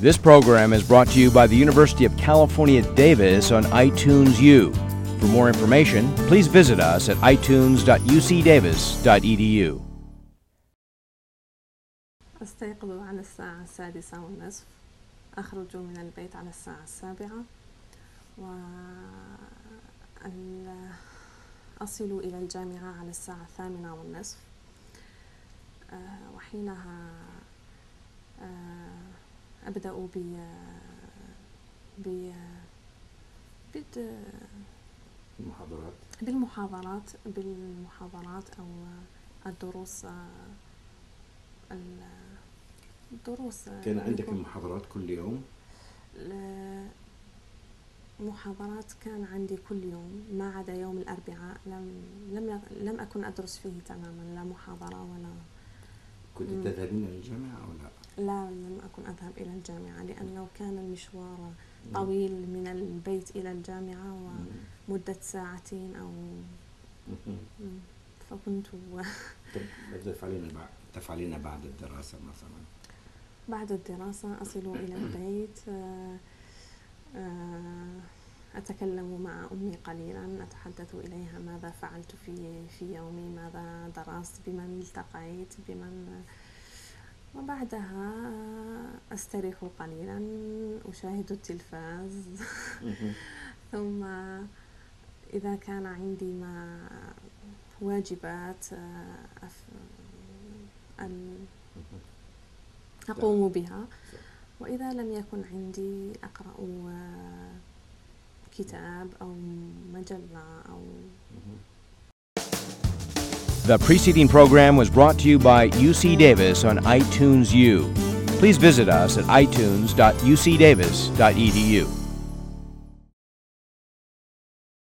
This program is brought to you by the University of California, Davis on iTunes U. For more information, please visit us at itunes.ucdavis.edu. أستيقظ على الساعة السادسة والنصف أخرج من البيت على الساعة السابعة وأصل إلى الجامعة على الساعة الثامنة والنصف آه، وحينها آه، أبدأ ب ب بد- المحاضرات بالمحاضرات بالمحاضرات أو الدروس ال- الدروس. كان عندك المحاضرات كل يوم؟ محاضرات كان عندي كل يوم ما عدا يوم الأربعاء لم لم لم أكن أدرس فيه تماما لا محاضرة ولا كنت مم. تذهبين إلى الجامعة أو لا؟ لا لم أكن أذهب إلى الجامعة لأنه كان المشوار طويل من البيت إلى الجامعة. ومدة ساعتين أو مم. فكنت ماذا تفعلين بعد تفعلين بعد الدراسة مثلا؟ بعد الدراسة أصل إلى البيت آه، آه، أتكلم مع أمي قليلا أتحدث إليها ماذا فعلت في في يومي ماذا درست بمن التقيت بمن وبعدها أستريح قليلا أشاهد التلفاز. ثم إذا كان عندي ما واجبات مم. أقوم بها وإذا لم يكن عندي أقرأ كتاب أو مجلة أو مم. The preceding program was brought to you by UC Davis on iTunes U. Please visit us at itunes.ucdavis.edu.